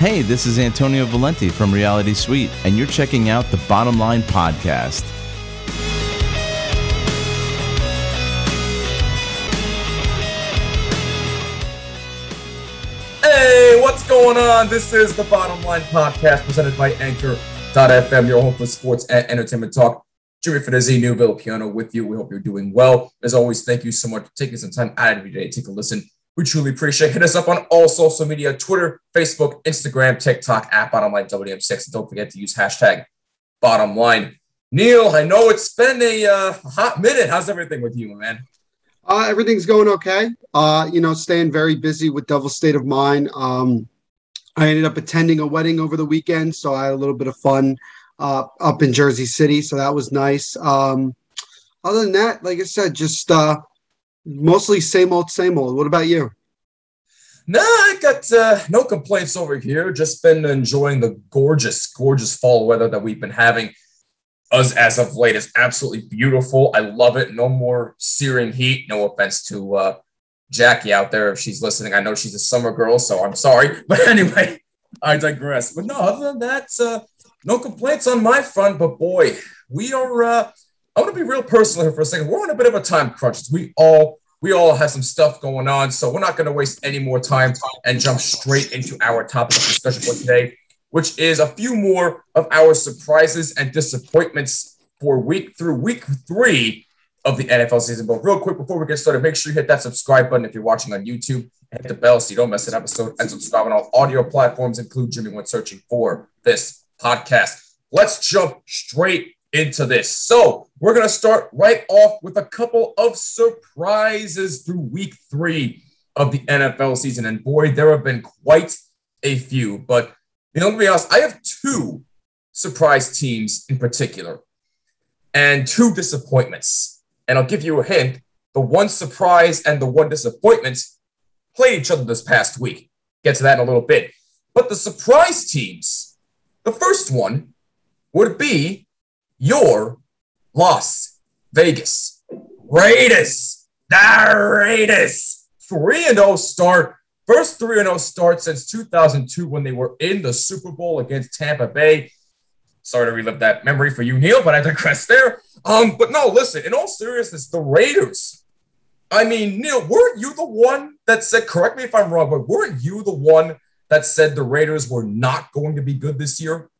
Hey, this is Antonio Valenti from Reality Suite, and you're checking out the Bottom Line Podcast. Hey, what's going on? This is the Bottom Line Podcast presented by Anchor.fm, your home for sports and entertainment talk. Jimmy Fedezzi, Newville Piano with you. We hope you're doing well. As always, thank you so much for taking some time out of your day to take a listen we truly appreciate. Hit us up on all social media Twitter, Facebook, Instagram, TikTok at Bottom Line WMCX. And don't forget to use hashtag Bottom Line. Neil, I know it's been a uh, hot minute. How's everything with you, man? Uh, everything's going okay. Uh, you know, staying very busy with Devil State of Mind. Um, I ended up attending a wedding over the weekend, so I had a little bit of fun uh, up in Jersey City. So that was nice. Um, other than that, like I said, just uh, mostly same old, same old. What about you? No, I got uh, no complaints over here. Just been enjoying the gorgeous, gorgeous fall weather that we've been having. As, as of late, is absolutely beautiful. I love it. No more searing heat. No offense to uh, Jackie out there if she's listening. I know she's a summer girl, so I'm sorry. But anyway, I digress. But no, other than that, uh, no complaints on my front. But boy, we are. I want to be real personal here for a second. We're on a bit of a time crunch. We all we all have some stuff going on, so we're not to waste any more time and jump straight into our topic of discussion for today, which is a few more of our surprises and disappointments for week through week three of the NFL season. But real quick, before we get started, make sure you hit that subscribe button if you're watching on YouTube. Hit the bell so you don't miss an episode and subscribe on all audio platforms, include Jimmy when searching for this podcast. Let's jump straight into this. So we're going to start right off with a couple of surprises through week three of the NFL season. And boy, there have been quite a few. But you know, to be honest, I have two surprise teams in particular and two disappointments. And I'll give you a hint the one surprise and the one disappointment played each other this past week. Get to that in a little bit. But the surprise teams, the first one would be your Las Vegas Raiders. The Raiders. 3 0 start. First 3 0 start since 2002 when they were in the Super Bowl against Tampa Bay. Sorry to relive that memory for you, Neil, but I digress there. Um, but no, listen, in all seriousness, the Raiders. I mean, Neil, weren't you the one that said, correct me if I'm wrong, but weren't you the one that said the Raiders were not going to be good this year?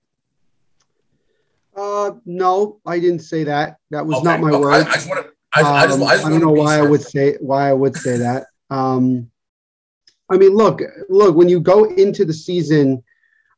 Uh, no, I didn't say that. That was okay. not my okay. word. I, I, just want to. I, um, I, just, I, just um, I don't know why sure. I would say why I would say that. Um, I mean, look, look. When you go into the season,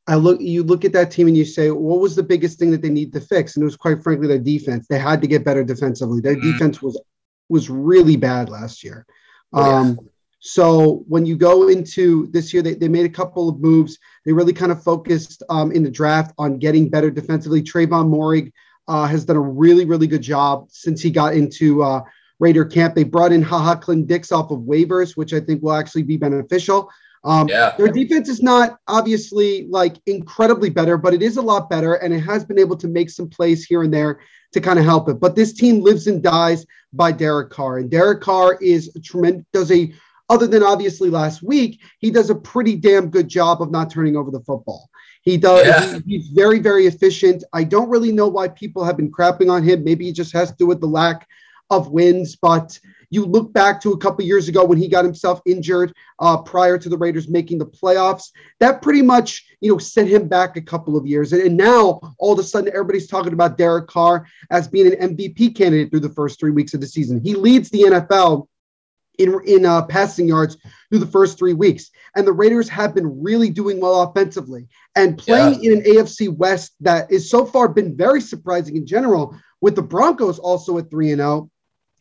I look. You look at that team and you say, what was the biggest thing that they need to fix? And it was quite frankly their defense. They had to get better defensively. Their mm-hmm. defense was was really bad last year. Um, yeah. So when you go into this year, they, they made a couple of moves. They really kind of focused um, in the draft on getting better defensively. Trevon Moehrig uh, has done a really, really good job since he got into uh, Raider camp. They brought in Ha Ha Clinton-Dix off of waivers, which I think will actually be beneficial. Um, yeah. Their defense is not obviously like incredibly better, but it is a lot better, and it has been able to make some plays here and there to kind of help it. But this team lives and dies by Derek Carr, and Derek Carr is a tremendous does a other than obviously last week, he does a pretty damn good job of not turning over the football. He does. Yeah. He, he's very, very efficient. I don't really know why people have been crapping on him. Maybe he just has to do with the lack of wins. But you look back to a couple years ago when he got himself injured uh, prior to the Raiders making the playoffs. That pretty much, you know, set him back a couple of years. And, and now all of a sudden, everybody's talking about Derek Carr as being an MVP candidate through the first three weeks of the season. He leads the NFL in in uh, passing yards through the first three weeks. And the Raiders have been really doing well offensively and playing yeah. in an AFC West that is so far been very surprising in general. With the Broncos also at three and zero,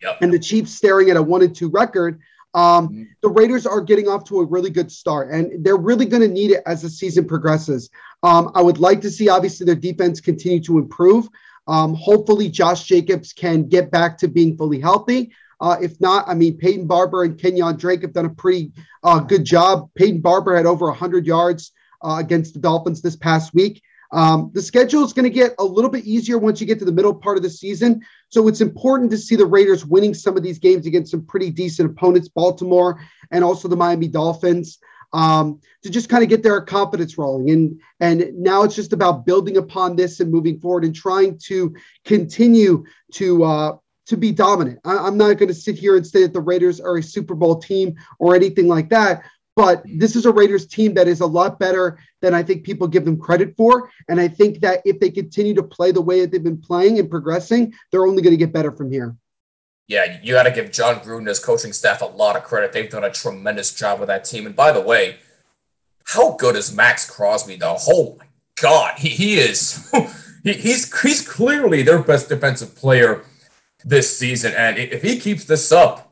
oh, and the Chiefs staring at a one and two record. Um, mm-hmm. The Raiders are getting off to a really good start, and they're really going to need it as the season progresses. Um, I would like to see, obviously, their defense continue to improve. Um, hopefully, Josh Jacobs can get back to being fully healthy. Uh, if not, I mean, Peyton Barber and Kenyan Drake have done a pretty uh, good job. Peyton Barber had over 100 yards uh, against the Dolphins this past week. Um, the schedule is going to get a little bit easier once you get to the middle part of the season. So it's important to see the Raiders winning some of these games against some pretty decent opponents, Baltimore and also the Miami Dolphins. um, to just kind of get their confidence rolling. And and now it's just about building upon this and moving forward and trying to continue to uh, to be dominant. I, am not going to sit here and say that the Raiders are a Super Bowl team or anything like that. But this is a Raiders team that is a lot better than I think people give them credit for. And I think that if they continue to play the way that they've been playing and progressing, they're only going to get better from here yeah, you got to give Jon Gruden and his coaching staff a lot of credit. They've done a tremendous job with that team. And by the way, how good is Maxx Crosby, though? Oh my God, he, he is. he, he's he's clearly their best defensive player this season. And if he keeps this up,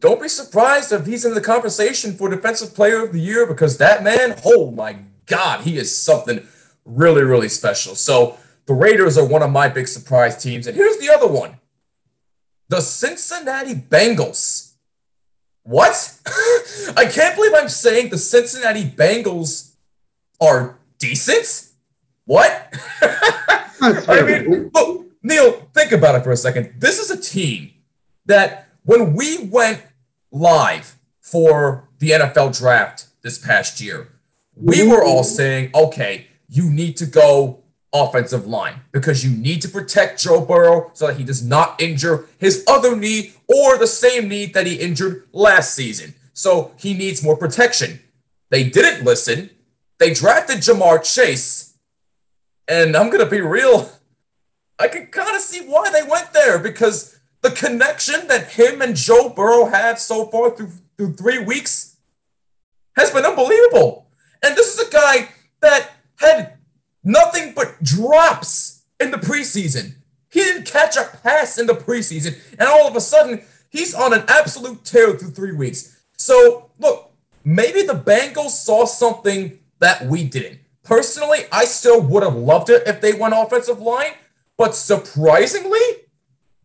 don't be surprised if he's in the conversation for Defensive Player of the Year because that man, oh my God, he is something really, really special. So the Raiders are one of my big surprise teams. And here's the other one the Cincinnati Bengals. What? I can't believe I'm saying the Cincinnati Bengals are decent. What? I mean, look, Neil, think about it for a second. This is a team that when we went live for the NFL draft this past year, we were all saying, okay, you need to go offensive line because you need to protect Joe Burrow so that he does not injure his other knee or the same knee that he injured last season. So he needs more protection. They didn't listen. They drafted Ja'Marr Chase. And I'm going to be real. I can kind of see why they went there because the connection that him and Joe Burrow have so far through, through three weeks has been unbelievable. And this is a guy that had Nothing but drops in the preseason. He didn't catch a pass in the preseason, and all of a sudden, he's on an absolute tear through three weeks. So, look, maybe the Bengals saw something that we didn't. Personally, I still would have loved it if they went offensive line, but surprisingly,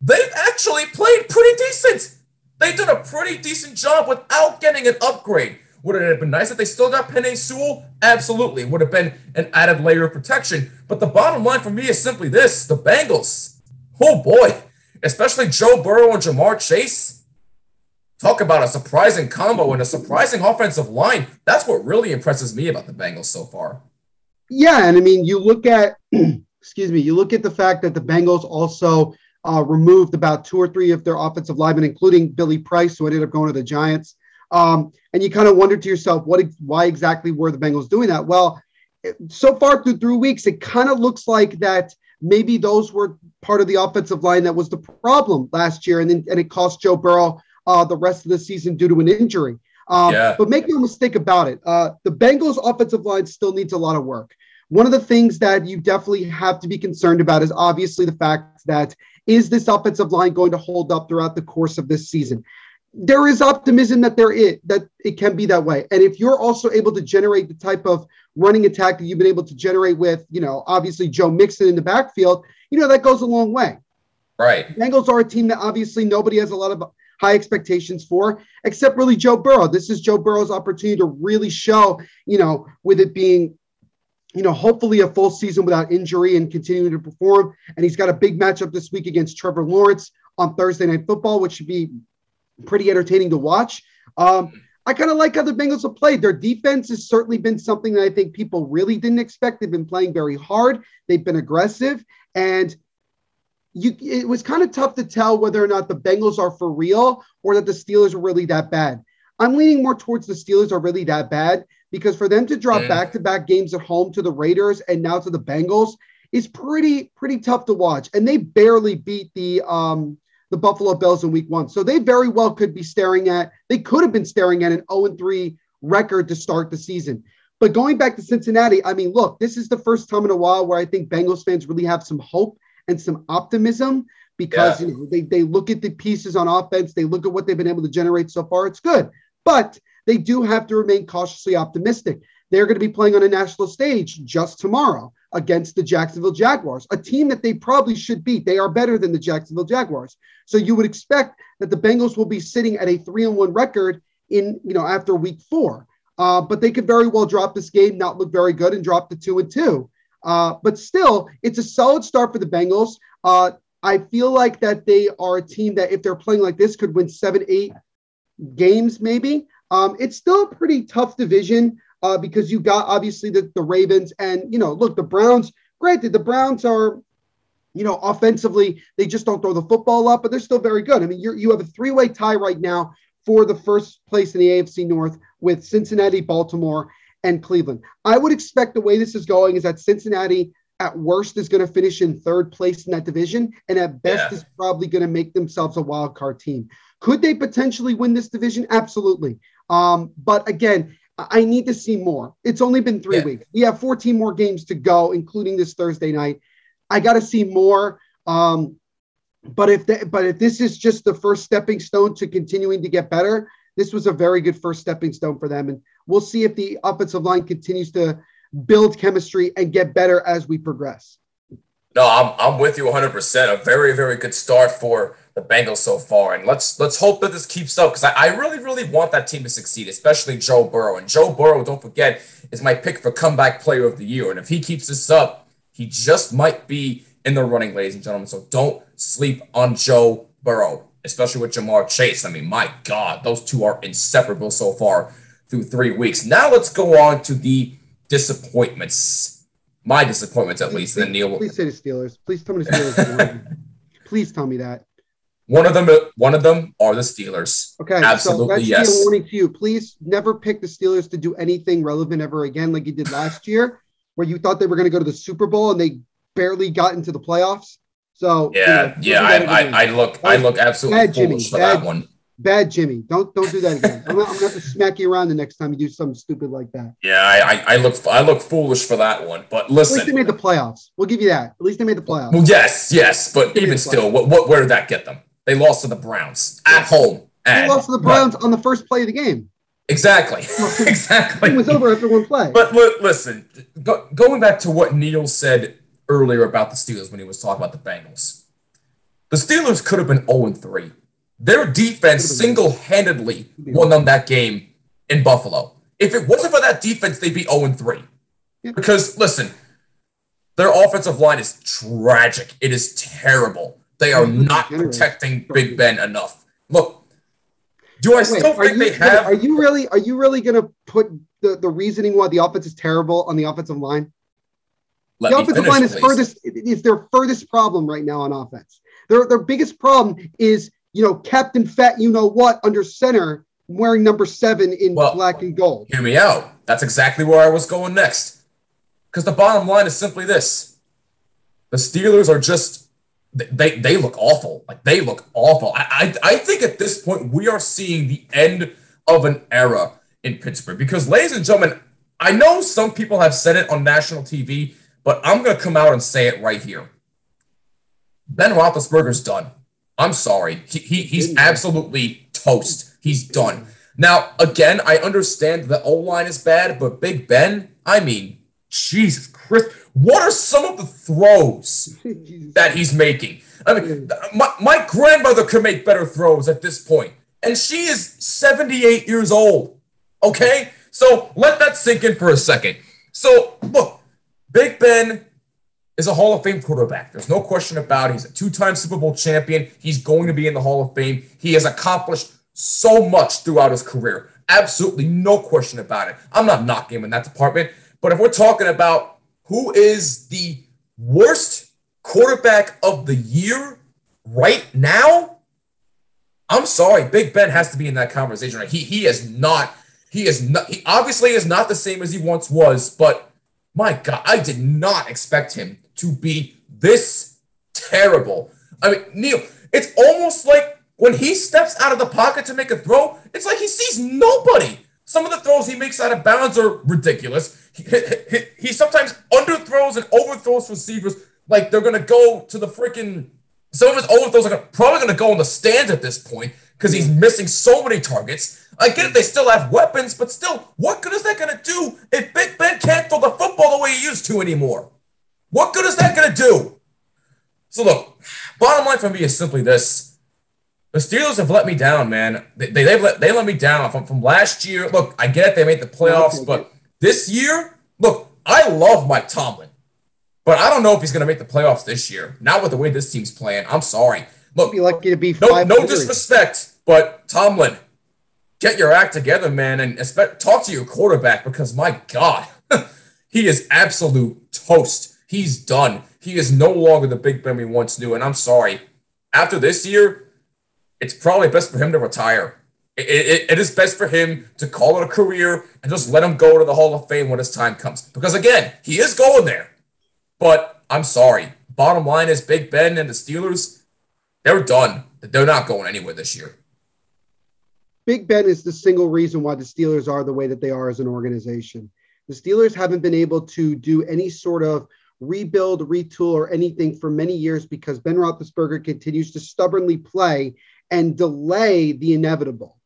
they've actually played pretty decent. They did a pretty decent job without getting an upgrade. Would it have been nice if they still got Penei Sewell? Absolutely. Would have been an added layer of protection. But the bottom line for me is simply this the Bengals. Oh boy, especially Joe Burrow and Ja'Marr Chase. Talk about a surprising combo and a surprising offensive line. That's what really impresses me about the Bengals so far. Yeah, and I mean, you look at, excuse me, you look at the fact that the Bengals also uh, removed about two or three of their offensive linemen, including Billy Price, who ended up going to the Giants. Um, and you kind of wonder to yourself, what, why exactly were the Bengals doing that? Well, so far through three weeks, it kind of looks like that maybe those were part of the offensive line that was the problem last year, and then, and it cost Joe Burrow uh, the rest of the season due to an injury. Um, yeah. But make no mistake about it, uh, the Bengals' offensive line still needs a lot of work. One of the things that you definitely have to be concerned about is obviously the fact that is this offensive line going to hold up throughout the course of this season? there is optimism that there is that it can be that way. And if you're also able to generate the type of running attack that you've been able to generate with, you know, obviously Joe Mixon in the backfield, you know, that goes a long way. Right. Bengals are a team that obviously nobody has a lot of high expectations for, except really Joe Burrow. This is Joe Burrow's opportunity to really show, you know, with it being, you know, hopefully a full season without injury and continuing to perform. And he's got a big matchup this week against Trevor Lawrence on Thursday Night Football, which should be pretty entertaining to watch. Um, I kind of like how the Bengals have played. Their defense has certainly been something that I think people really didn't expect. They've been playing very hard. They've been aggressive, and you it was kind of tough to tell whether or not the Bengals are for real or that the Steelers are really that bad. I'm leaning more towards the Steelers are really that bad because for them to drop back to back games at home to the Raiders and now to the Bengals is pretty pretty tough to watch. And they barely beat the um the Buffalo Bills in week one. So they very well could be staring at, they could have been staring at an 0 3 record to start the season. But going back to Cincinnati, I mean, look, this is the first time in a while where I think Bengals fans really have some hope and some optimism because yeah. you know they, they look at the pieces on offense, they look at what they've been able to generate so far. It's good. But they do have to remain cautiously optimistic. They're going to be playing on a national stage just tomorrow against the Jacksonville Jaguars, a team that they probably should beat. They are better than the Jacksonville Jaguars. So you would expect that the Bengals will be sitting at a three and one record in, you know, after week four. Uh, but they could very well drop this game, not look very good, and drop the two and two. Uh, but still, it's a solid start for the Bengals. Uh, I feel like that they are a team that, if they're playing like this, could win seven, eight games maybe. Um, it's still a pretty tough division uh, because you got obviously the, the Ravens and, you know, look, the Browns, granted, the Browns are, you know, offensively, they just don't throw the football up, but they're still very good. I mean, you you have a three way tie right now for the first place in the AFC North with Cincinnati, Baltimore, and Cleveland. I would expect the way this is going is that Cincinnati at worst is going to finish in third place in that division, and at best yeah. is probably going to make themselves a wild card team. Could they potentially win this division? Absolutely. Um, but again, I need to see more. It's only been three yeah. weeks. We have 14 more games to go, including this Thursday night. I got to see more. Um, but if the, but if this is just the first stepping stone to continuing to get better, this was a very good first stepping stone for them. And we'll see if the offensive line continues to build chemistry and get better as we progress. No, I'm, I'm with you 100%. A very, very good start for the Bengals so far. And let's let's hope that this keeps up because I, I really, really want that team to succeed, especially Joe Burrow. And Joe Burrow, don't forget, is my pick for comeback player of the year. And if he keeps this up, he just might be in the running, ladies and gentlemen. So don't sleep on Joe Burrow, especially with Ja'Marr Chase. I mean, my God, those two are inseparable so far through three weeks. Now let's go on to the disappointments. My disappointments, at least. Please, then Neil. Please say the Steelers. Please tell me the Steelers. please tell me that. One of them, one of them are the Steelers. Okay, absolutely so yes. Be a warning to you. Please never pick the Steelers to do anything relevant ever again, like you did last year, where you thought they were going to go to the Super Bowl and they barely got into the playoffs. So yeah, you know, yeah, I, I, I, look, I look absolutely bad, Jimmy, for bad, that one. Bad Jimmy. Don't don't do that again. I'm, not, I'm, gonna have to smack you around the next time you do something stupid like that. Yeah, I, I, look I look foolish for that one. But listen, at least they made the playoffs. We'll give you that. At least they made the playoffs. Well, yes, yes, but even still, what, what where did that get them? They lost to the Browns at home. They lost to the Browns on the first play of the game. Exactly. exactly. It was over after one play. But listen, go, going back to what Neil said earlier about the Steelers when he was talking about the Bengals, the Steelers could have been 0 3 their defense single handedly won them that game in Buffalo. If it wasn't for that defense, they'd be 0 3. Because, listen, their offensive line is tragic. It is terrible. They are not protecting Big Ben enough. Look, do I Wait, still think you, they have? Are you really? Are you really going to put the, the reasoning why the offense is terrible on the offensive line? Let the offensive finish, line is please. furthest is their furthest problem right now on offense. Their their biggest problem is you know, Captain Fat, you know what, under center, wearing number seven in well, black and gold. Hear me out. That's exactly where I was going next. Because the bottom line is simply this the Steelers are just. They, they look awful. Like they look awful. I, I I think at this point we are seeing the end of an era in Pittsburgh. Because, ladies and gentlemen, I know some people have said it on national TV, but I'm going to come out and say it right here. Ben Roethlisberger's done. I'm sorry. He, he he's absolutely toast. He's done. Now, again, I understand the O line is bad, but Big Ben, I mean, Jesus Christ, what are some of the throws that he's making? I mean, my, my grandmother could make better throws at this point, and she is 78 years old. Okay? So let that sink in for a second. So, look, Big Ben is a Hall of Fame quarterback. There's no question about it. He's a two-time Super Bowl champion. He's going to be in the Hall of Fame. He has accomplished so much throughout his career. Absolutely no question about it. I'm not knocking him in that department. But if we're talking about who is the worst quarterback of the year right now, I'm sorry, Big Ben has to be in that conversation. He he is not. He is not. He obviously is not the same as he once was. But my God, I did not expect him to be this terrible. I mean, Neil, it's almost like when he steps out of the pocket to make a throw, it's like he sees nobody. Some of the throws he makes out of bounds are ridiculous. He, he, he sometimes underthrows and overthrows receivers like they're gonna go to the freaking. Some of his overthrows are probably gonna go in the stands at this point because he's hmm. missing so many targets. I get it, they still have weapons, but still, what good is that gonna do if Big Ben can't throw the football the way he used to anymore? What good is that going to do? So, look, bottom line for me is simply this. The Steelers have let me down, man. They, they, have let, they let me down from, from last year. Look, I get it. They made the playoffs, but this year, look, I love Mike Tomlin, but I don't know if he's going to make the playoffs this year. Not with the way this team's playing. I'm sorry. Look, be lucky to be no, no disrespect, but Tomlin, get your act together, man, and talk to your quarterback because my God, he is absolute toast. He's done. He is no longer the Big Ben we once knew. And I'm sorry. After this year, it's probably best for him to retire. It, it, it is best for him to call it a career and just let him go to the Hall of Fame when his time comes. Because again, he is going there. But I'm sorry. Bottom line is Big Ben and the Steelers, they're done. They're not going anywhere this year. Big Ben is the single reason why the Steelers are the way that they are as an organization. The Steelers haven't been able to do any sort of rebuild, retool, or anything for many years because Ben Roethlisberger continues to stubbornly play and delay the inevitable.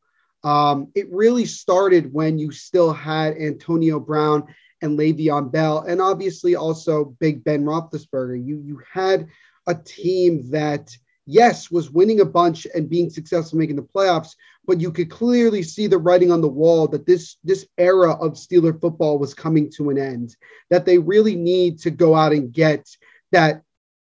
Um, it really started when you still had Antonio Brown and Le'Veon Bell, and obviously also Big Ben Roethlisberger. You you had a team that yes was winning a bunch and being successful making the playoffs, but you could clearly see the writing on the wall that this this era of Steeler football was coming to an end. That they really need to go out and get that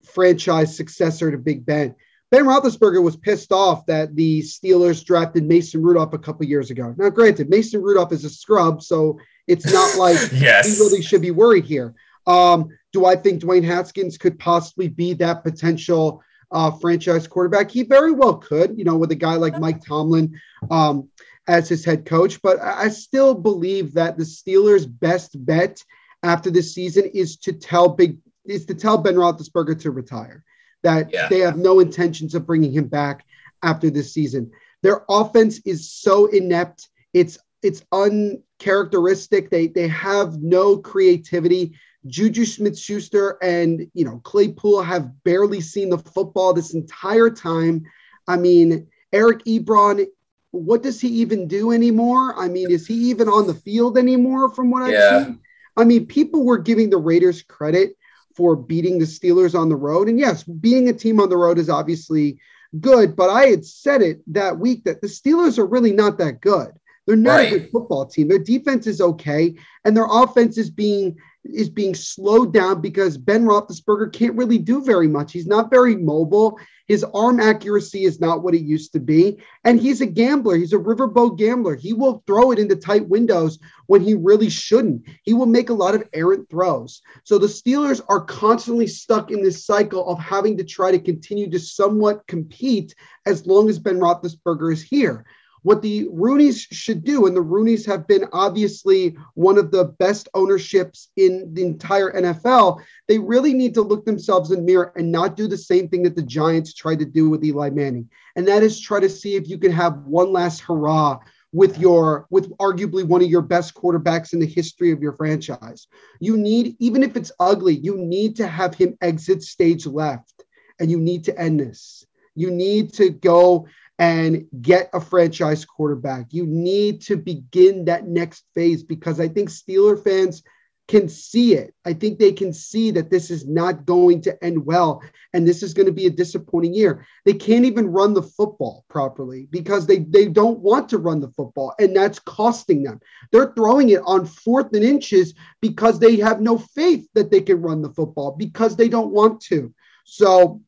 franchise successor to Big Ben. Ben Roethlisberger was pissed off that the Steelers drafted Mason Rudolph a couple years ago. Now, granted, Mason Rudolph is a scrub, so it's not like yes. he really should be worried here. Um, do I think Dwayne Haskins could possibly be that potential uh, franchise quarterback? He very well could, you know, with a guy like Mike Tomlin um, as his head coach. But I still believe that the Steelers' best bet after this season is to tell big is to tell Ben Roethlisberger to retire. That yeah. they have no intentions of bringing him back after this season. Their offense is so inept. It's it's uncharacteristic. They they have no creativity. Juju Smith Schuster and you know Claypool have barely seen the football this entire time. I mean, Eric Ebron, what does he even do anymore? I mean, is he even on the field anymore from what I've seen? I mean, people were giving the Raiders credit for beating the Steelers on the road. And yes, being a team on the road is obviously good, but I had said it that week that the Steelers are really not that good. They're not right. a good football team. Their defense is okay, and their offense is being is being slowed down because Ben Roethlisberger can't really do very much. He's not very mobile. His arm accuracy is not what it used to be, and he's a gambler. He's a riverboat gambler. He will throw it into tight windows when he really shouldn't. He will make a lot of errant throws. So the Steelers are constantly stuck in this cycle of having to try to continue to somewhat compete as long as Ben Roethlisberger is here what the Rooneys should do, and the Rooneys have been obviously one of the best ownerships in the entire NFL, they really need to look themselves in the mirror and not do the same thing that the Giants tried to do with Eli Manning. And that is try to see if you can have one last hurrah with your with arguably one of your best quarterbacks in the history of your franchise. You need even if it's ugly, you need to have him exit stage left and you need to end this. You need to go and get a franchise quarterback. You need to begin that next phase because I think Steeler fans can see it. I think they can see that this is not going to end well and this is going to be a disappointing year. They can't even run the football properly because they they don't want to run the football and that's costing them. They're throwing it on fourth and inches because they have no faith that they can run the football because they don't want to. So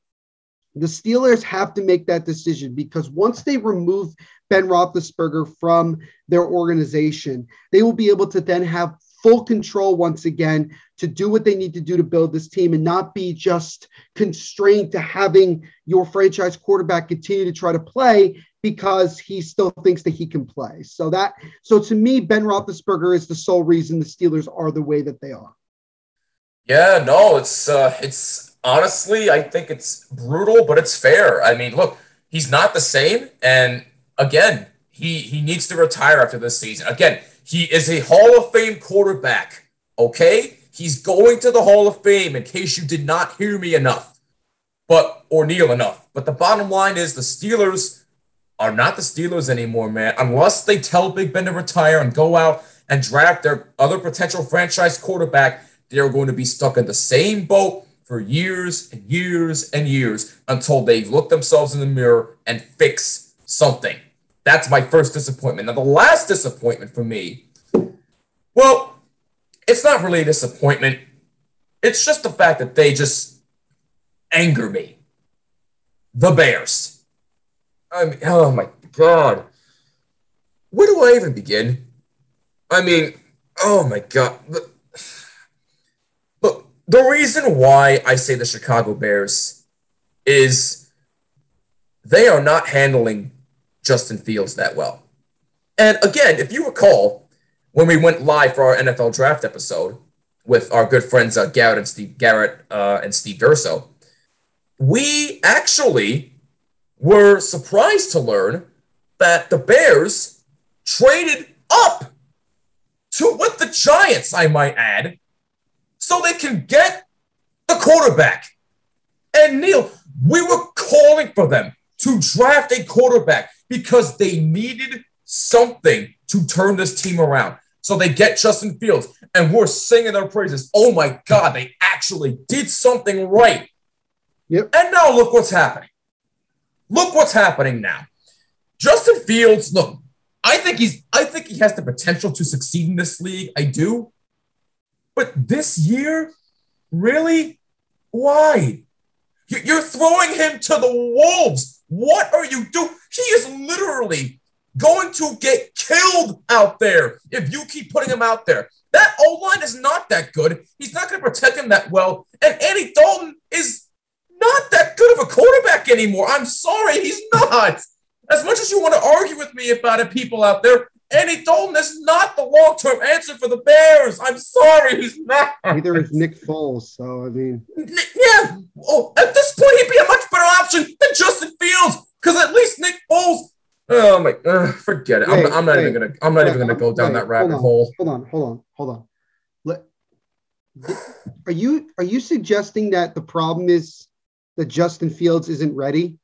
the Steelers have to make that decision because once they remove Ben Roethlisberger from their organization, they will be able to then have full control once again to do what they need to do to build this team and not be just constrained to having your franchise quarterback continue to try to play because he still thinks that he can play. So that so to me, Ben Roethlisberger is the sole reason the Steelers are the way that they are. Yeah, no, it's uh, it's honestly, I think it's brutal, but it's fair. I mean, look, he's not the same. And again, he, he needs to retire after this season. Again, he is a Hall of Fame quarterback. Okay? He's going to the Hall of Fame in case you did not hear me enough, but or Neil enough. But the bottom line is the Steelers are not the Steelers anymore, man. Unless they tell Big Ben to retire and go out and draft their other potential franchise quarterback, they're going to be stuck in the same boat for years and years and years until they look themselves in the mirror and fix something. That's my first disappointment. Now, the last disappointment for me, well, it's not really a disappointment. It's just the fact that they just anger me. The Bears. I mean, oh my God. where do I even begin? I mean, oh my God. The reason why I say the Chicago Bears is they are not handling Justin Fields that well. And again, if you recall, when we went live for our NFL draft episode with our good friends uh, Garrett and Steve Garrett uh, and Steve Durso, we actually were surprised to learn that the Bears traded up to with the Giants, I might add, so they can get the quarterback. And Neil, we were calling for them to draft a quarterback because they needed something to turn this team around. So they get Justin Fields, and we're singing their praises. Oh my God, they actually did something right. Yep. And now look what's happening. Look what's happening now. Justin Fields, look, I think he's I think he has the potential to succeed in this league. I do. But this year, really? Why? You're throwing him to the wolves. What are you doing? He is literally going to get killed out there if you keep putting him out there. That O line is not that good. He's not going to protect him that well. And Andy Dalton is not that good of a quarterback anymore. I'm sorry, he's not. As much as you want to argue with me about it, people out there, Andy Dalton is not the long term answer for the Bears. I'm sorry, he's not. Neither is Nick Foles. So, I mean, yeah. Oh, at this point, he'd be a much better option than Justin Fields because at least Nick Foles. Oh my, uh, forget it. Wait, I'm, I'm, not wait, even gonna. I'm not wait, even gonna go down that rabbit hold hole. Hold on, hold on, hold on. Let, are you are you suggesting that the problem is that Justin Fields isn't ready?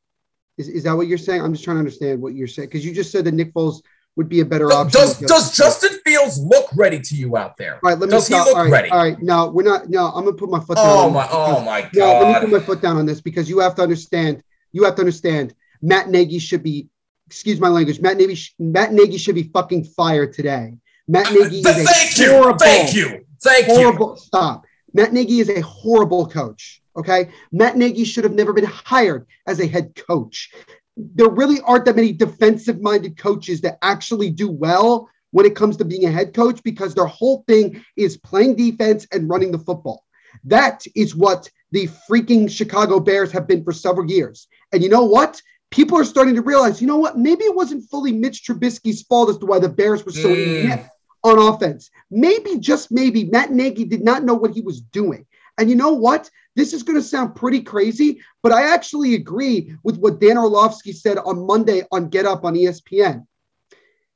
Is, is that what you're saying? I'm just trying to understand what you're saying because you just said that Nick Foles would be a better does, option. Does Does Justin Fields look ready to you out there? All right, let me does stop. he look all right, ready? All right, no, we're not. No, I'm gonna put my foot down. Oh my, oh my god. No, let me put my foot down on this because you have to understand. You have to understand. Matt Nagy should be. Excuse my language. Matt Nagy. Matt Nagy should be fucking fired today. Matt Nagy uh, is thank a you, horrible. Thank you. Thank horrible, you. Stop. Matt Nagy is a horrible coach. Okay. Matt Nagy should have never been hired as a head coach. There really aren't that many defensive minded coaches that actually do well when it comes to being a head coach because their whole thing is playing defense and running the football. That is what the freaking Chicago Bears have been for several years. And you know what? People are starting to realize, you know what? Maybe it wasn't fully Mitch Trubisky's fault as to why the Bears were so mm. inept on offense. Maybe, just maybe, Matt Nagy did not know what he was doing. And you know what? This is going to sound pretty crazy, but I actually agree with what Dan Orlovsky said on Monday on Get Up on ESPN.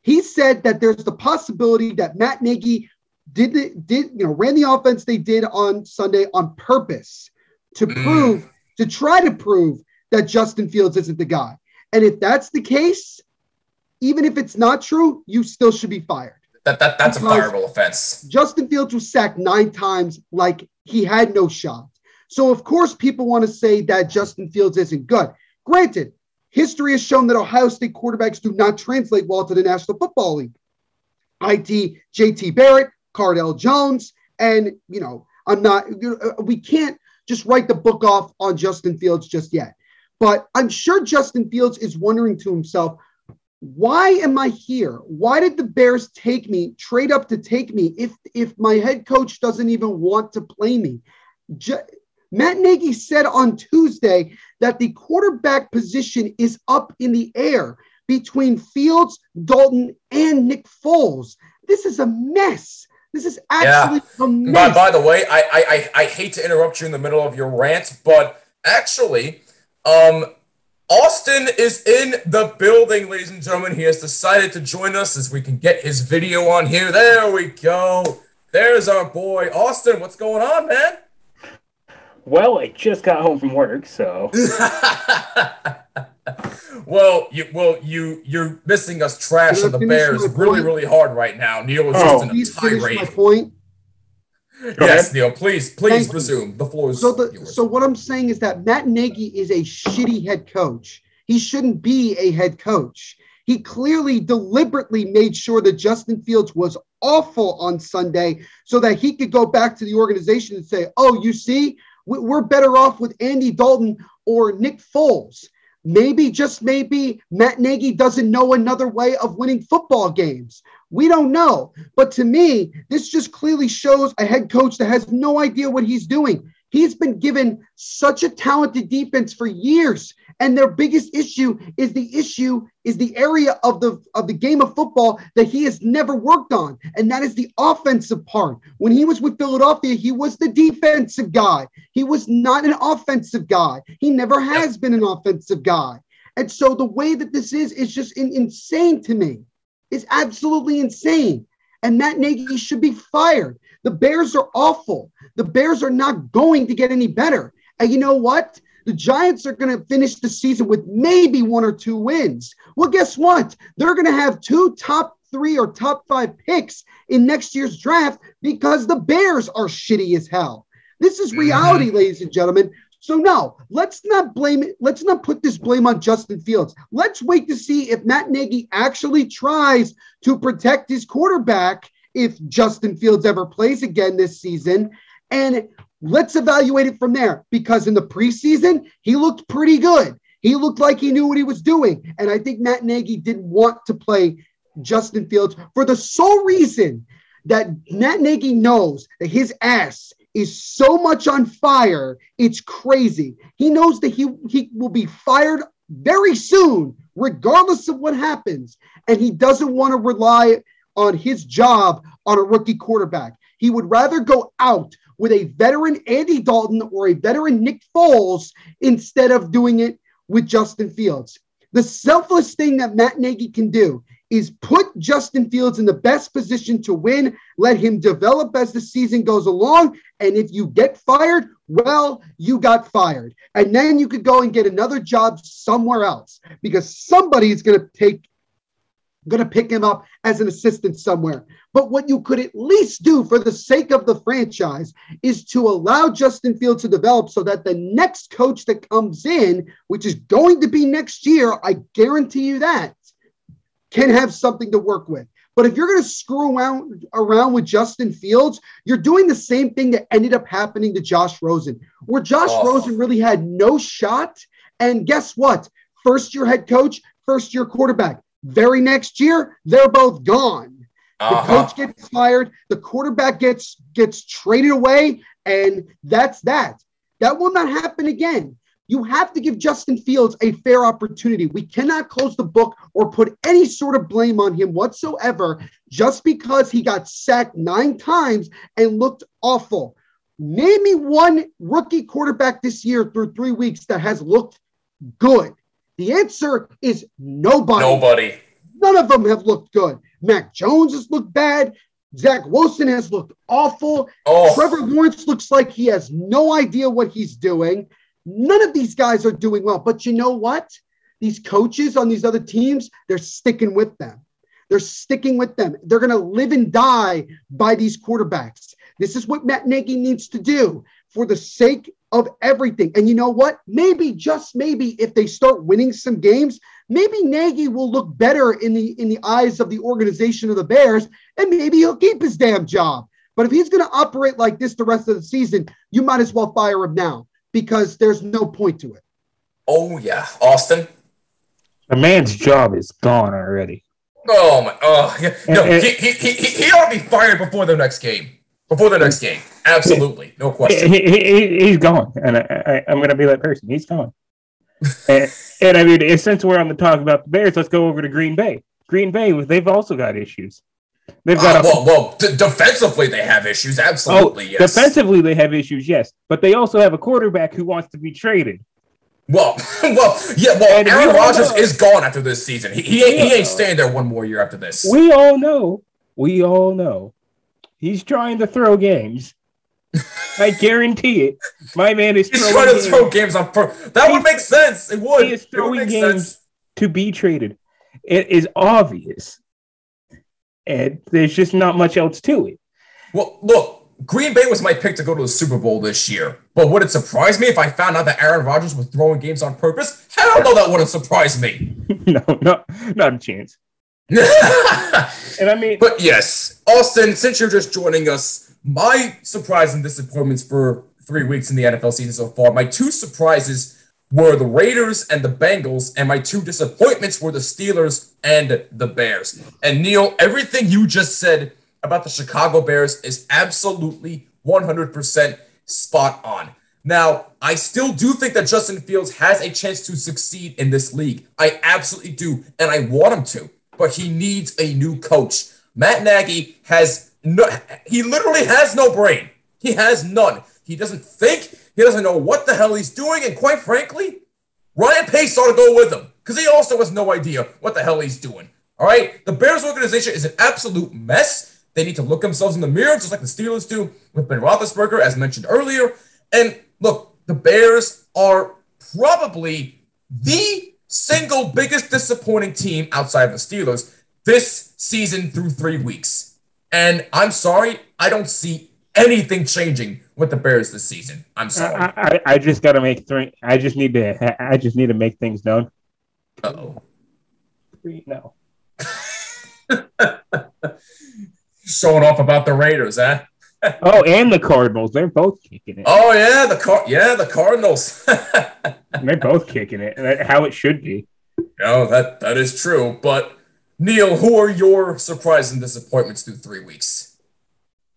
He said that there's the possibility that Matt Nagy did the, did you know ran the offense they did on Sunday on purpose to mm. prove to try to prove that Justin Fields isn't the guy. And if that's the case, even if it's not true, you still should be fired. That, that that's because a fireable offense. Justin Fields was sacked nine times like he had no shot. So, of course, people want to say that Justin Fields isn't good. Granted, history has shown that Ohio State quarterbacks do not translate well to the National Football League. IT, JT Barrett, Cardale Jones, and, you know, I'm not, we can't just write the book off on Justin Fields just yet. But I'm sure Justin Fields is wondering to himself, why am I here? Why did the Bears take me, trade up to take me if if my head coach doesn't even want to play me? Matt Nagy said on Tuesday that the quarterback position is up in the air between Fields, Dalton, and Nick Foles. This is a mess. This is actually yeah. a mess. By, by the way, I, I I hate to interrupt you in the middle of your rant, but actually, um, Austin is in the building, ladies and gentlemen. He has decided to join us as we can get his video on here. There we go. There's our boy Austin. What's going on, man? Well, I just got home from work, so. well, you well you you're missing us trash on the Bears really really hard right now. Neil was oh. just in a tirade. My point. Yes, Neil. Please, please Thank resume. You. The floor is so. The, so what I'm saying is that Matt Nagy is a shitty head coach. He shouldn't be a head coach. He clearly deliberately made sure that Justin Fields was awful on Sunday so that he could go back to the organization and say, "Oh, you see, we're better off with Andy Dalton or Nick Foles. Maybe, just maybe, Matt Nagy doesn't know another way of winning football games. We don't know. But to me, this just clearly shows a head coach that has no idea what he's doing. He's been given such a talented defense for years. And their biggest issue is the issue is the area of the of the game of football that he has never worked on, and that is the offensive part. When he was with Philadelphia, he was the defensive guy. He was not an offensive guy. He never has been an offensive guy. And so the way that this is is just in, insane to me. It's absolutely insane. And Matt Nagy should be fired. The Bears are awful. The Bears are not going to get any better. And you know what? The Giants are going to finish the season with maybe one or two wins. Well, guess what? They're going to have two top three or top five picks in next year's draft because the Bears are shitty as hell. This is reality, mm-hmm. ladies and gentlemen. So no, let's not blame it. Let's not put this blame on Justin Fields. Let's wait to see if Matt Nagy actually tries to protect his quarterback if Justin Fields ever plays again this season. And Let's evaluate it from there because in the preseason, he looked pretty good. He looked like he knew what he was doing. And I think Matt Nagy didn't want to play Justin Fields for the sole reason that Matt Nagy knows that his ass is so much on fire, it's crazy. He knows that he, he will be fired very soon, regardless of what happens. And he doesn't want to rely on his job on a rookie quarterback. He would rather go out with a veteran Andy Dalton or a veteran Nick Foles instead of doing it with Justin Fields. The selfless thing that Matt Nagy can do is put Justin Fields in the best position to win, let him develop as the season goes along. And if you get fired, well, you got fired. And then you could go and get another job somewhere else because somebody is going to take going to pick him up as an assistant somewhere. But what you could at least do for the sake of the franchise is to allow Justin Fields to develop so that the next coach that comes in, which is going to be next year, I guarantee you that, can have something to work with. But if you're going to screw around, around with Justin Fields, you're doing the same thing that ended up happening to Josh Rosen, where Josh oh. Rosen really had no shot. And guess what? First year head coach, first year quarterback. Very next year, they're both gone. Uh-huh. The coach gets fired, the quarterback gets gets traded away, and that's that. That will not happen again. You have to give Justin Fields a fair opportunity. We cannot close the book or put any sort of blame on him whatsoever just because he got sacked nine times and looked awful. Name me one rookie quarterback this year through three weeks that has looked good. The answer is nobody. Nobody. None of them have looked good. Mac Jones has looked bad. Zach Wilson has looked awful. Oh. Trevor Lawrence looks like he has no idea what he's doing. None of these guys are doing well. But you know what? These coaches on these other teams, they're sticking with them. They're sticking with them. They're going to live and die by these quarterbacks. This is what Matt Nagy needs to do for the sake of everything. And you know what? Maybe, just maybe, if they start winning some games, maybe Nagy will look better in the in the eyes of the organization of the Bears, and maybe he'll keep his damn job. But if he's going to operate like this the rest of the season, you might as well fire him now because there's no point to it. Oh yeah, Austin. The man's job is gone already. Oh my! Oh yeah. No, and, and, he, he, he, he ought to be fired before the next game. Before the next game, absolutely, no question. He, he, he's gone, and I, am going to be that person. He's gone. and, and, I mean, since we're on the talk about the Bears, let's go over to Green Bay. Green Bay, they've also got issues. They've got uh, a, well, well d- defensively they have issues. Absolutely, oh, yes. Defensively they have issues, yes, but they also have a quarterback who wants to be traded. Well, well, yeah. Well, and Aaron Rodgers is gone after this season. He, he, ain't, he ain't staying there one more year after this. We all know. We all know He's trying to throw games. I guarantee it. My man is He's trying to games. throw games on pro. That He's, would make sense. It would. He is throwing games sense. to be traded. It is obvious. And there's just not much else to it. Well, look, Green Bay was my pick to go to the Super Bowl this year. But would it surprise me if I found out that Aaron Rodgers was throwing games on purpose? Hell no, that wouldn't surprise me. no, no, not a chance. and I mean, but yes, Austin, since you're just joining us, my surprise and disappointments for three weeks in the NFL season so far, my two surprises were the Raiders and the Bengals, and my two disappointments were the Steelers and the Bears. And Neil, everything you just said about the Chicago Bears is absolutely 100% spot on. Now, I still do think that Justin Fields has a chance to succeed in this league. I absolutely do, and I want him to, but he needs a new coach. Matt Nagy has no, he literally has no brain. He has none. He doesn't think, he doesn't know what the hell he's doing, and quite frankly, Ryan Pace ought to go with him because he also has no idea what the hell he's doing. All right, the Bears organization is an absolute mess. They need to look themselves in the mirror, just like the Steelers do with Ben Roethlisberger, as mentioned earlier. And look, the Bears are probably the single biggest disappointing team outside of the Steelers this season through three weeks. And I'm sorry, I don't see anything changing with the Bears this season. I'm sorry. I, I, I just got to make three. I just need to. I just need to make things known. oh. No. Showing off about the Raiders, huh? oh, and the Cardinals. They're both kicking it. Oh yeah, the car. Yeah, the Cardinals. They're both kicking it. Uh, how it should be. No, that that is true. But Neil, who are your surprising disappointments through three weeks?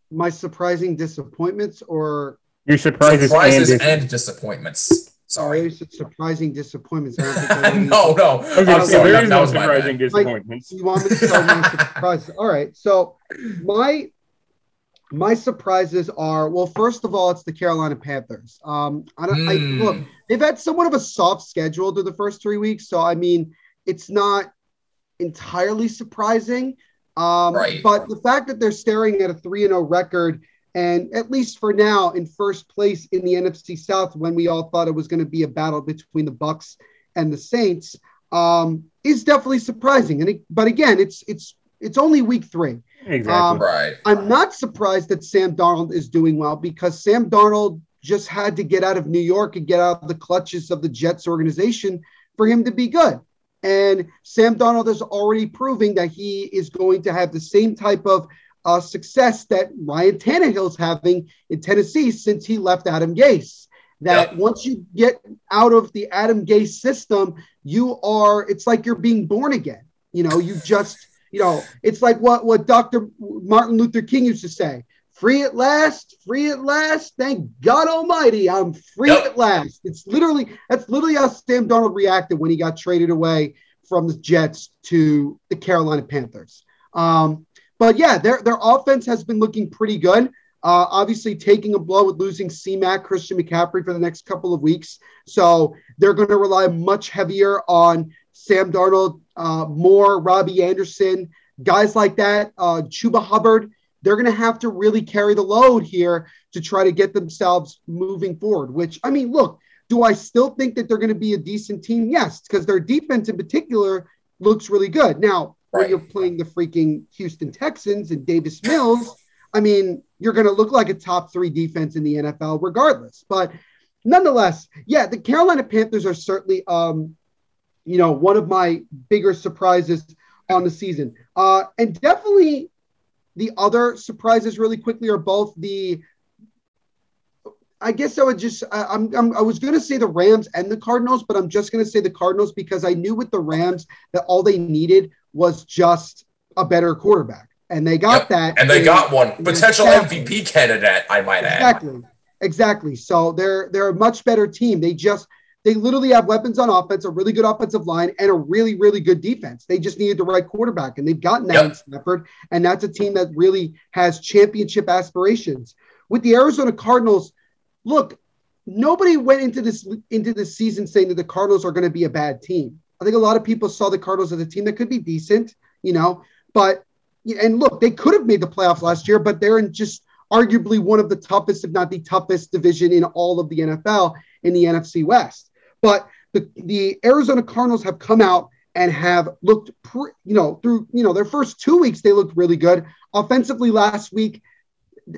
My surprising disappointments, or your surprises, surprises and, and disappointments. Sorry, surprising disappointments. no, no, I'm sorry. There is no surprising disappointments. Like, you want me to start my surprises? All right. So my my surprises are well. First of all, it's the Carolina Panthers. Um, I don't. Mm. I, hmm. look, they've had somewhat of a soft schedule through the first three weeks, so I mean, it's not entirely surprising. Um, right. But the fact that they're staring at a three and zero record, and at least for now, in first place in the NFC South, when we all thought it was going to be a battle between the Bucks and the Saints, um, is definitely surprising. And it, but again, it's it's it's only week three. Exactly. Um, right. I'm not surprised that Sam Darnold is doing well because Sam Darnold just had to get out of New York and get out of the clutches of the Jets organization for him to be good. And Sam Darnold is already proving that he is going to have the same type of uh, success that Ryan Tannehill's having in Tennessee since he left Adam Gase. That yep. once you get out of the Adam Gase system, you are, it's like you're being born again. You know, you just, you know, it's like what what Dr. Martin Luther King used to say: "Free at last, free at last. Thank God Almighty, I'm free yep. at last." It's literally that's literally how Sam Darnold reacted when he got traded away from the Jets to the Carolina Panthers. Um, but yeah, their their offense has been looking pretty good. Uh, obviously, taking a blow with losing C-Mac, Christian McCaffrey for the next couple of weeks. So they're going to rely much heavier on Sam Darnold, uh, Moore, Robbie Anderson, guys like that, uh, Chuba Hubbard. They're going to have to really carry the load here to try to get themselves moving forward. Which, I mean, look, do I still think that they're going to be a decent team? Yes, because their defense in particular looks really good. Now, right. when you're playing the freaking Houston Texans and Davis Mills, I mean, you're going to look like a top three defense in the NFL regardless. But nonetheless, yeah, the Carolina Panthers are certainly um, you know, one of my bigger surprises on the season. Uh, and definitely the other surprises, really quickly, are both the. I guess I would just I, I'm, I'm I was going to say the Rams and the Cardinals, but I'm just going to say the Cardinals because I knew with the Rams that all they needed was just a better quarterback, and they got yep. that, and they got one potential MVP candidate. I might add exactly, exactly. So they're they're a much better team. They just they literally have weapons on offense, a really good offensive line, and a really, really good defense. They just needed the right quarterback, and they've gotten that yep. in Stafford. And that's a team that really has championship aspirations. With the Arizona Cardinals, look, nobody went into this into this season saying that the Cardinals are going to be a bad team. I think a lot of people saw the Cardinals as a team that could be decent, you know, but and look, they could have made the playoffs last year, but they're in just arguably one of the toughest, if not the toughest division in all of the NFL in the NFC West. But the, the Arizona Cardinals have come out and have looked, pre, you know, through you know their first two weeks they looked really good. Offensively, last week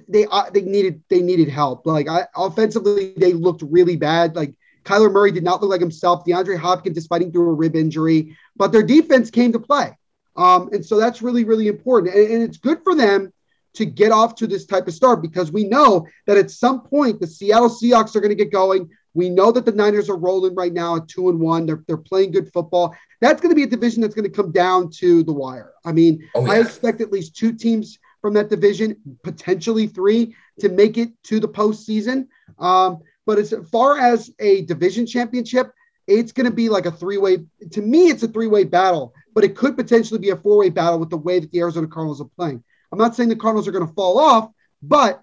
they uh, they needed they needed help. Like I, offensively, they looked really bad. Like Kyler Murray did not look like himself. DeAndre Hopkins is fighting through a rib injury, but their defense came to play. Um, and so that's really, really important. And, and, it's good for them to get off to this type of start because we know that at some point the Seattle Seahawks are going to get going. We know that the Niners are rolling right now at two and one. They're, they're playing good football. That's going to be a division that's going to come down to the wire. I mean, oh, yeah. I expect at least two teams from that division, potentially three, to make it to the postseason. Um, but as far as a division championship, it's going to be like a three way. To me, it's a three way battle, but it could potentially be a four way battle with the way that the Arizona Cardinals are playing. I'm not saying the Cardinals are going to fall off, but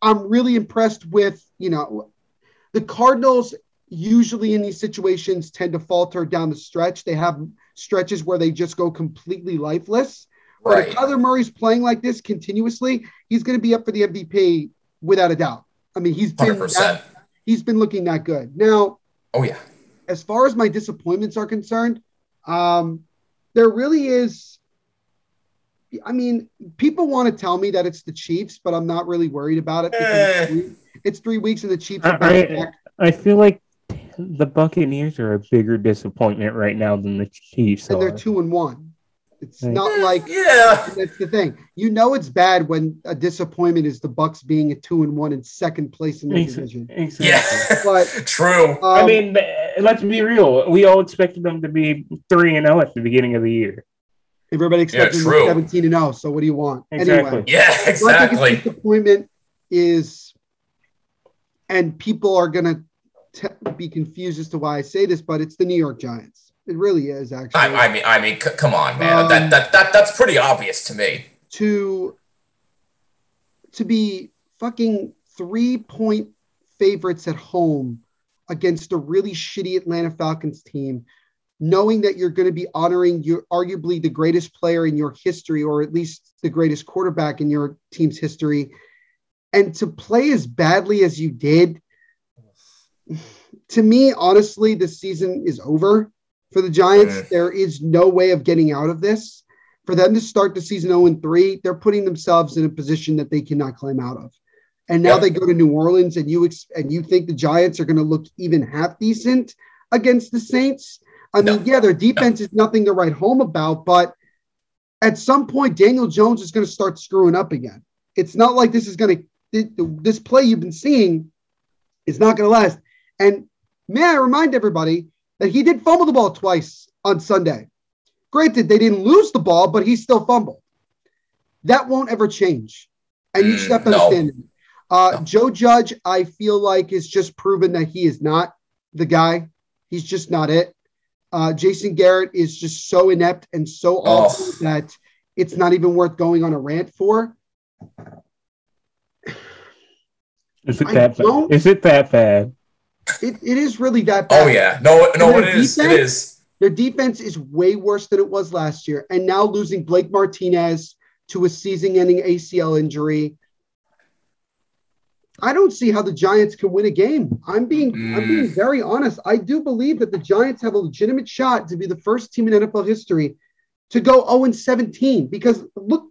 I'm really impressed with, you know, the Cardinals usually in these situations tend to falter down the stretch. They have stretches where they just go completely lifeless. Right. But if Kyler Murray's playing like this continuously, he's going to be up for the MVP without a doubt. I mean, he's been that, he's been looking that good. Now, oh yeah. As far as my disappointments are concerned, um, there really is. I mean, people want to tell me that it's the Chiefs, but I'm not really worried about it. Eh. It's three weeks and the Chiefs are back. I, I feel like the Buccaneers are a bigger disappointment right now than the Chiefs. And are. they're two and one. It's not like yeah. That's the thing. You know it's bad when a disappointment is the Bucks being a two and one in second place in the division. Exactly. Yeah, but true. Um, I mean, let's be real. We all expected them to be three and zero oh at the beginning of the year. Everybody expected yeah, them seventeen and zero. Oh, so what do you want? Exactly. Anyway, yeah, exactly. disappointment is, and people are gonna be confused as to why I say this, but it's the New York Giants. It really is actually. I, I mean, I mean, c- come on, man. Um, that, that that that's pretty obvious to me. To to be fucking three point favorites at home against a really shitty Atlanta Falcons team, knowing that you're going to be honoring your arguably the greatest player in your history, or at least the greatest quarterback in your team's history, and to play as badly as you did. To me, honestly, this season is over for the Giants. There is no way of getting out of this. For them to start the season 0 3, they're putting themselves in a position that they cannot climb out of. And now they go to New Orleans, and you ex- and you think the Giants are going to look even half decent against the Saints. I no. mean, yeah, their defense no. is nothing to write home about, but at some point, Daniel Jones is going to start screwing up again. It's not like this is going to this play you've been seeing is not going to last. And may I remind everybody that he did fumble the ball twice on Sunday. Granted, they didn't lose the ball, but he still fumbled. That won't ever change. And you just have to mm, understand it. Uh, no. Joe Judge, I feel like, is just proven that he is not the guy. He's just not it. Uh, Jason Garrett is just so inept and so oh. awful that it's not even worth going on a rant for. Is it that bad? Is it that bad? It, it is really that bad. Oh yeah, no, no, it is. Defense, it is. Their defense is way worse than it was last year, and now losing Blake Martinez to a season-ending ACL injury. I don't see how the Giants can win a game. I'm being mm. I'm being very honest. I do believe that the Giants have a legitimate shot to be the first team in NFL history to go 0 17 because look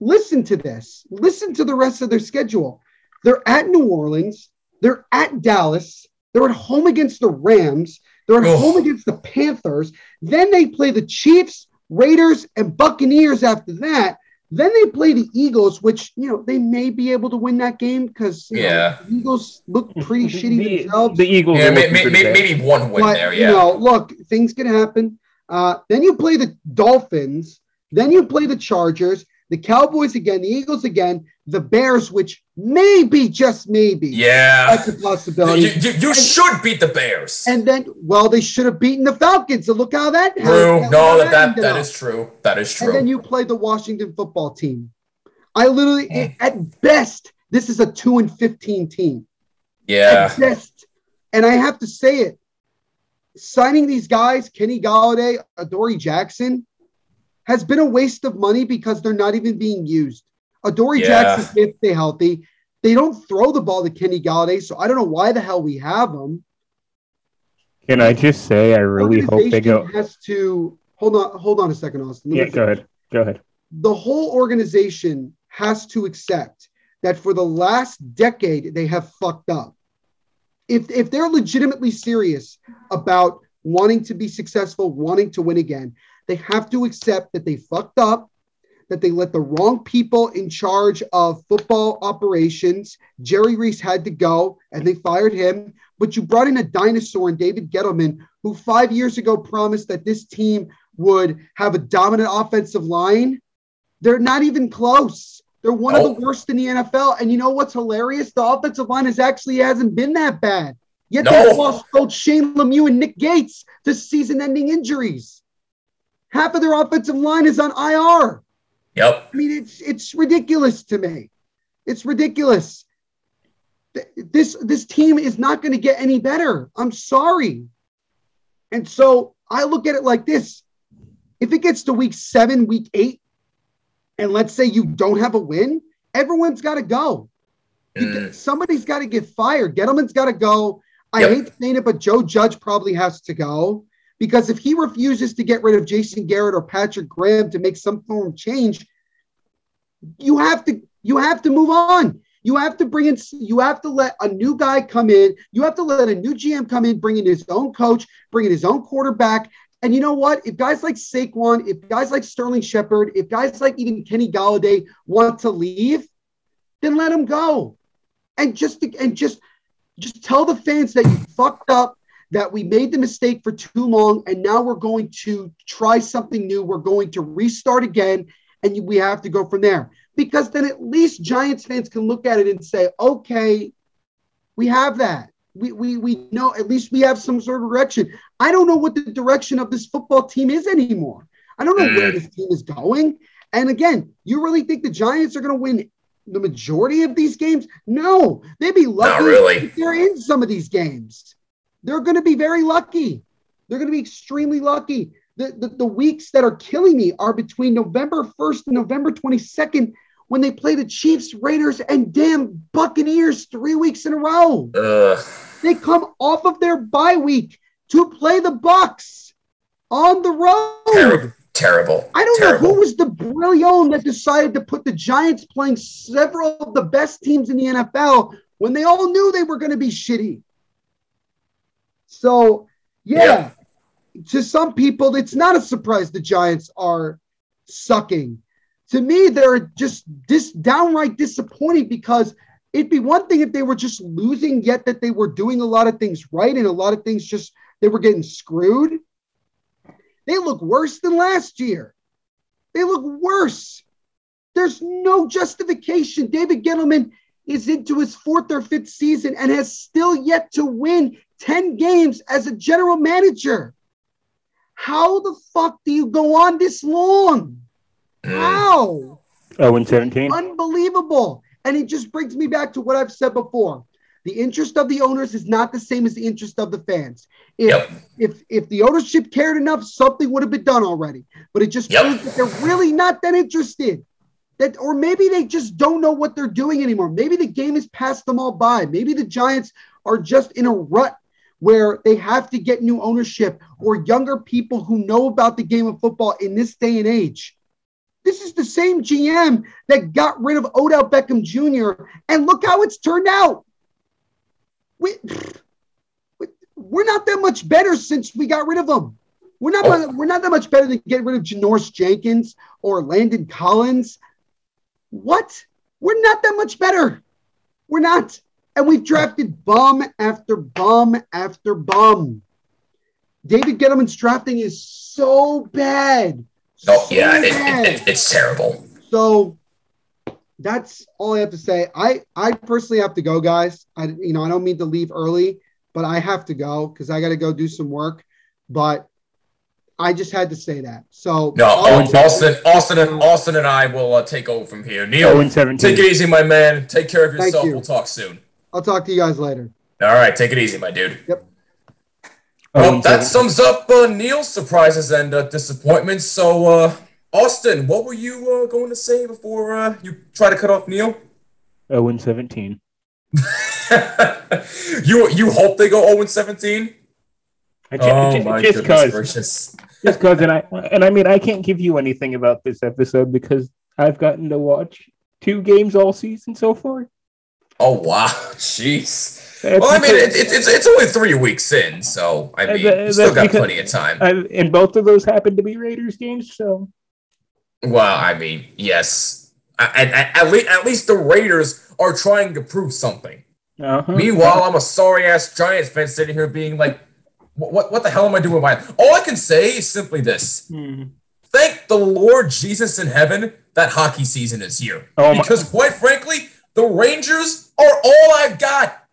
listen to this. Listen to the rest of their schedule. They're at New Orleans, they're at Dallas. They're at home against the Rams. They're at home against the Panthers. Then they play the Chiefs, Raiders, and Buccaneers after that. Then they play the Eagles, which you know they may be able to win that game because yeah, know, the Eagles look pretty shitty the, themselves. The Eagles, yeah, may, may, maybe one win but, there. Yeah, you know, look, things can happen. Uh, then you play the Dolphins. Then you play the Chargers the Cowboys again, the Eagles again, the Bears, which maybe, just maybe, yeah, that's a possibility. You, you, you and, should beat the Bears. And then, well, they should have beaten the Falcons. So look how that. True. How, no, that that, that is true. That is true. And then you play the Washington football team. I literally, mm. at best, this is a two and fifteen team. Yeah. At best, and I have to say it. Signing these guys, Kenny Golladay, Adoree Jackson, has been a waste of money because they're not even being used. Adoree yeah. Jackson can't stay healthy. They don't throw the ball to Kenny Golladay, so I don't know why the hell we have them. Can I just say I really hope they go has to hold on hold on a second, Austin. yeah, go ahead. Go ahead. The whole organization has to accept that for the last decade they have fucked up. If if they're legitimately serious about wanting to be successful, wanting to win again, they have to accept that they fucked up, that they let the wrong people in charge of football operations. Jerry Reese had to go and they fired him. But you brought in a dinosaur in David Gettleman, who five years ago promised that this team would have a dominant offensive line. They're not even close. They're one oh. of the oh. worst in the NFL. And you know what's hilarious? The offensive line has actually hasn't been that bad. Yet no. they lost both Shane Lemieux and Nick Gates to season-ending injuries. Half of their offensive line is on IR. Yep. I mean, it's it's ridiculous to me. It's ridiculous. This this team is not going to get any better. I'm sorry. And so I look at it like this: if it gets to week seven, week eight, and let's say you don't have a win, everyone's got to go. Mm. somebody's got to get fired. Gettleman's got to go. I yep. hate saying it, but Joe Judge probably has to go. Because if he refuses to get rid of Jason Garrett or Patrick Graham to make some form of change, you have to you have to move on. You have to bring in, you have to let a new guy come in. You have to let a new GM come in, bring in his own coach, bring in his own quarterback. And you know what? If guys like Saquon, if guys like Sterling Shepard, if guys like even Kenny Golladay want to leave, then let them go. And just and just just tell the fans that you fucked up that we made the mistake for too long and now we're going to try something new. We're going to restart again and we have to go from there. Because then at least Giants fans can look at it and say, okay, we have that. We, we, we know at least we have some sort of direction. I don't know what the direction of this football team is anymore. I don't know where mm. this team is going. And again, you really think the Giants are going to win the majority of these games? No, they'd be lucky really. if they're in some of these games. They're going to be very lucky. They're going to be extremely lucky. The, the, the, weeks that are killing me are between November 1st and November 22nd when they play the Chiefs, Raiders, and damn Buccaneers three weeks in a row. Ugh. They come off of their bye week to play the Bucks on the road. Terrible. Terrible. I don't Terrible. know who was the brilliant that decided to put the Giants playing several of the best teams in the NFL when they all knew they were going to be shitty. So, yeah, yeah, to some people, it's not a surprise the Giants are sucking. To me, they're just dis- downright disappointing because it'd be one thing if they were just losing, yet that they were doing a lot of things right and a lot of things just they were getting screwed. They look worse than last year. They look worse. There's no justification. David Gettleman is into his fourth or fifth season and has still yet to win 10 games as a general manager. How the fuck do you go on this long? How? Oh, in 17. Unbelievable. And it just brings me back to what I've said before. The interest of the owners is not the same as the interest of the fans. If yep. if if the ownership cared enough, something would have been done already. But it just yep. proves that they're really not that interested. That or maybe they just don't know what they're doing anymore. Maybe the game has passed them all by. Maybe the Giants are just in a rut where they have to get new ownership or younger people who know about the game of football in this day and age. This is the same GM that got rid of Odell Beckham Jr. And look how it's turned out. We, we're not that much better since we got rid of him. We're not, we're not that much better than getting rid of Janoris Jenkins or Landon Collins. What? We're not that much better. We're not. And we've drafted bum after bum after bum. David Gettleman's drafting is so bad. Oh, so yeah, it, it, it's terrible. So that's all I have to say. I, I personally have to go, guys. I, you know, I don't mean to leave early, but I have to go because I got to go do some work. But I just had to say that. So no, Austin, Austin, and Austin and I will uh, take over from here. Neil, take it easy, my man. Take care of yourself. You. We'll talk soon. I'll talk to you guys later. All right, take it easy, my dude. Yep. Well, that sums up uh, Neil's surprises and uh, disappointments. So, uh, Austin, what were you uh, going to say before uh, you try to cut off Neil? Oh, and 17. you you hope they go 0 17? Oh, my just because, just because, and I and I mean, I can't give you anything about this episode because I've gotten to watch two games all season so far. Oh wow, jeez. well, I mean, it, it, it's it's only three weeks in, so I mean, you still got plenty of time. I, and both of those happened to be Raiders games, so Well, I mean, yes. At, at, at, least, at least the Raiders are trying to prove something. Uh-huh. Meanwhile, I'm a sorry ass Giants fan sitting here being like, what, what the hell am I doing with my All I can say is simply this. Hmm. Thank the Lord Jesus in heaven that hockey season is here. Oh because quite frankly, the Rangers are all I've got.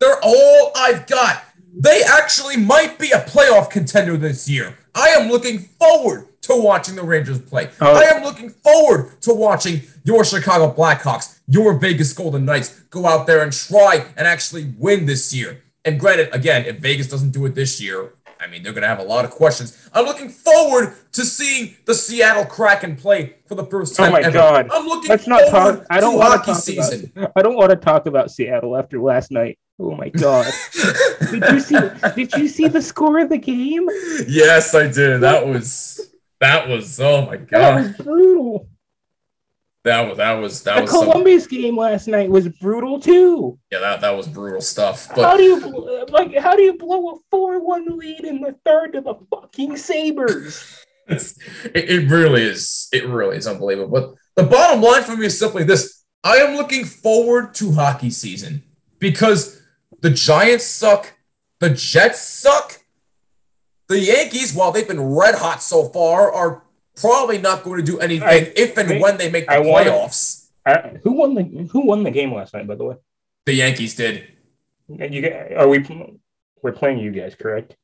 They're all I've got. They actually might be a playoff contender this year. I am looking forward to watching the Rangers play. Oh. I am looking forward to watching your Chicago Blackhawks, your Vegas Golden Knights go out there and try and actually win this year. And granted, again, if Vegas doesn't do it this year, I mean, they're going to have a lot of questions. I'm looking forward to seeing the Seattle Kraken play for the first oh time. Oh my ever. god! I'm looking Let's not talk. I don't want to talk season. About, I don't want to talk about Seattle after last night. Oh my god! did you see? Did you see the score of the game? Yes, I did. That was that was. Oh my god! That was brutal. That was that was that the was Columbus some... game last night was brutal too. Yeah, that, that was brutal stuff. But how do you like how do you blow a four one lead in the third to the fucking Sabres? it, it really is. It really is unbelievable. But the bottom line for me is simply this: I am looking forward to hockey season because the Giants suck, the Jets suck, the Yankees, while they've been red hot so far, are probably not going to do anything I, if and when they make the I playoffs. I, who won the Who won the game last night? By the way, the Yankees did. You are we? We're playing you guys, correct?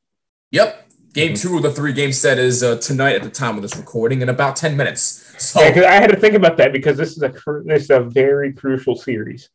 Yep. Game mm-hmm. two of the three game set is uh, tonight at the time of this recording in about ten minutes. So yeah, I had to think about that because this is a this is a very crucial series.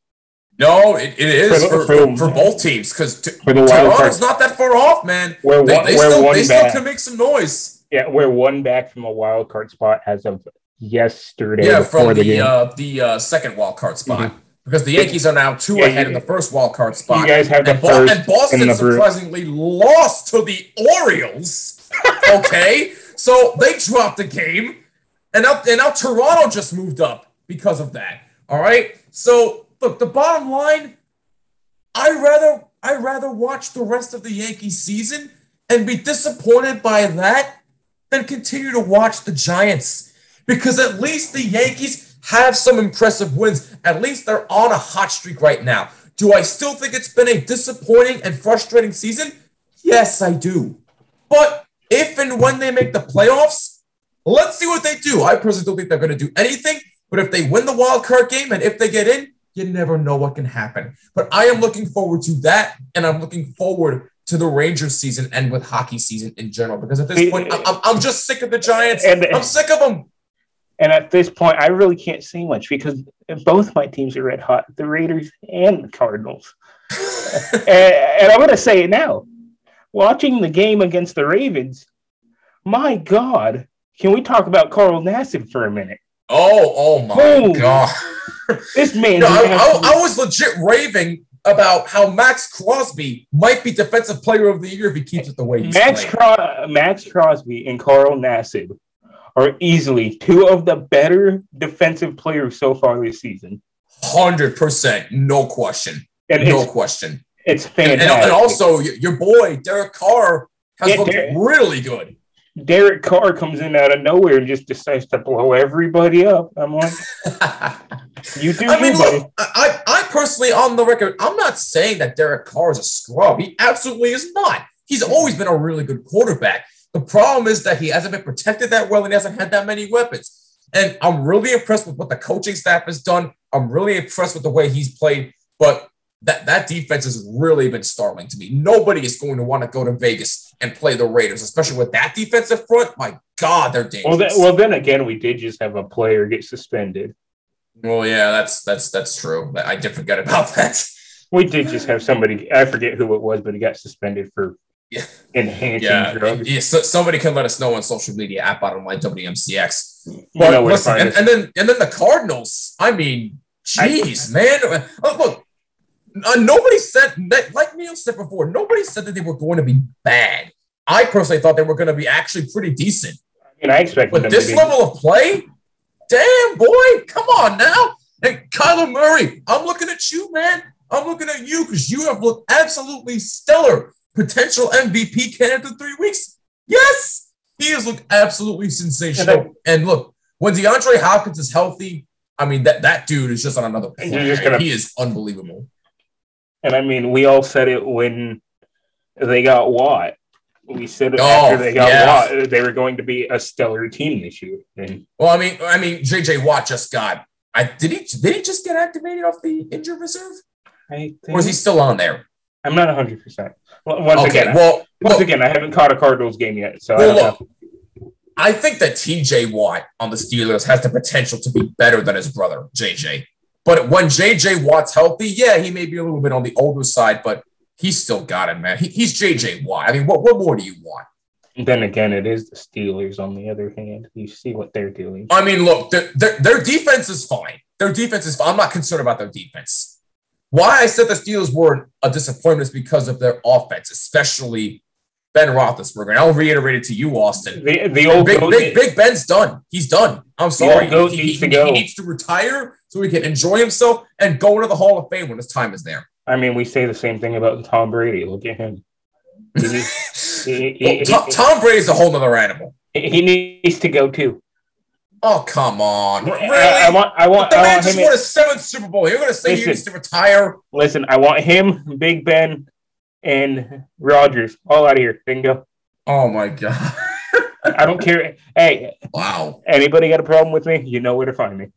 No, it, it is for, for, for, for both teams because t- Toronto's not that far off, man. We're they, they still, they still can make some noise. Yeah, we're one back from a wild card spot as of yesterday. Yeah, from the the, uh, the uh, second wild card spot. Mm-hmm. Because the Yankees are now two yeah, ahead in the first wild card spot. You guys have the and, first and Boston surprisingly lost to the Orioles. okay, so they dropped the game, and now and now Toronto just moved up because of that. All right, so look, the bottom line, I rather I rather watch the rest of the Yankee season and be disappointed by that then continue to watch the Giants because at least the Yankees have some impressive wins. At least they're on a hot streak right now. Do I still think it's been a disappointing and frustrating season? Yes, I do. But if and when they make the playoffs, let's see what they do. I personally don't think they're going to do anything. But if they win the wild card game and if they get in, you never know what can happen. But I am looking forward to that, and I'm looking forward to the Rangers season and with hockey season in general. Because at this point, I'm, I'm just sick of the Giants. And, I'm sick of them. And at this point, I really can't say much because both my teams are red hot the Raiders and the Cardinals. and, and I'm going to say it now. Watching the game against the Ravens, my God, can we talk about Carl Nassib for a minute? Oh, oh my Boom. God. This man. I, I, I, was legit raving about how Maxx Crosby might be Defensive Player of the Year if he keeps it the way he's Max Maxx Crosby and Carl Nassib are easily two of the better defensive players so far this season. Hundred percent, no question, and no question. It's fantastic. And, and, and, also, your boy Derek Carr has yeah, looked Derek, really good. Derek Carr comes in out of nowhere and just decides to blow everybody up. I'm like, you do. I mean, look, I, I personally, on the record, I'm not saying that Derek Carr is a scrub. He absolutely is not. He's always been a really good quarterback. The problem is that he hasn't been protected that well and he hasn't had that many weapons. And I'm really impressed with what the coaching staff has done. I'm really impressed with the way he's played. But that, that defense has really been startling to me. Nobody is going to want to go to Vegas and play the Raiders, especially with that defensive front. My God, they're dangerous. Well, then, well, then again, we did just have a player get suspended. Well, yeah, that's that's that's true. I did forget about that. We did just have somebody. I forget who it was, but he got suspended for yeah. enhancing yeah. drugs. Yeah, so somebody can let us know on social media at bottom line WMCX. But listen, and, and, then and then the Cardinals. I mean, jeez, man. Oh, look, uh, nobody said that, like Neil said before, nobody said that they were going to be bad. I personally thought they were going to be actually pretty decent. I mean, I expect. But this level of play, damn boy, come on now. And Kyler Murray, I'm looking at you, man. I'm looking at you because you have looked absolutely stellar. Potential MVP candidate in three weeks. Yes, he has looked absolutely sensational. And look, when DeAndre Hopkins is healthy, I mean that that dude is just on another planet. Gonna, he is unbelievable. And I mean, we all said it when they got Watt. We said it oh, after they got yeah. Watt, they were going to be a stellar team this year. And, well, I mean, I mean, JJ Watt just got. I did he did he just get activated off the injured reserve? I think, or is he still on there? I'm not 100. percent Once okay, again, well, once well, again, I haven't caught a Cardinals game yet, so well, I don't know. I think that TJ Watt on the Steelers has the potential to be better than his brother, JJ. But when JJ Watt's healthy, yeah, he may be a little bit on the older side, but he's still got it, man. He, he's JJ Watt. I mean, what, what more do you want? Then again, it is the Steelers on the other hand. You see what they're doing. I mean, look, their, their, their defense is fine. Their defense is fine. I'm not concerned about their defense. Why I said the Steelers were a disappointment is because of their offense, especially Ben Roethlisberger. And I'll reiterate it to you, Austin. The, the old big, big, big, Ben's done. He's done. I'm sorry. He, he, needs he, he, needs to retire so he can enjoy himself and go into the Hall of Fame when his time is there. I mean, we say the same thing about Tom Brady. Look at him. well, Tom, Tom Brady's a whole other animal. He needs to go too. Oh come on! Really? I, I want. I want. the I man want just won a seventh Super Bowl. You're going to say listen, he needs to retire? Listen, I want him, Big Ben, and Rodgers all out of here. Bingo. Oh my god. I don't care. Hey. Wow. Anybody got a problem with me? You know where to find me.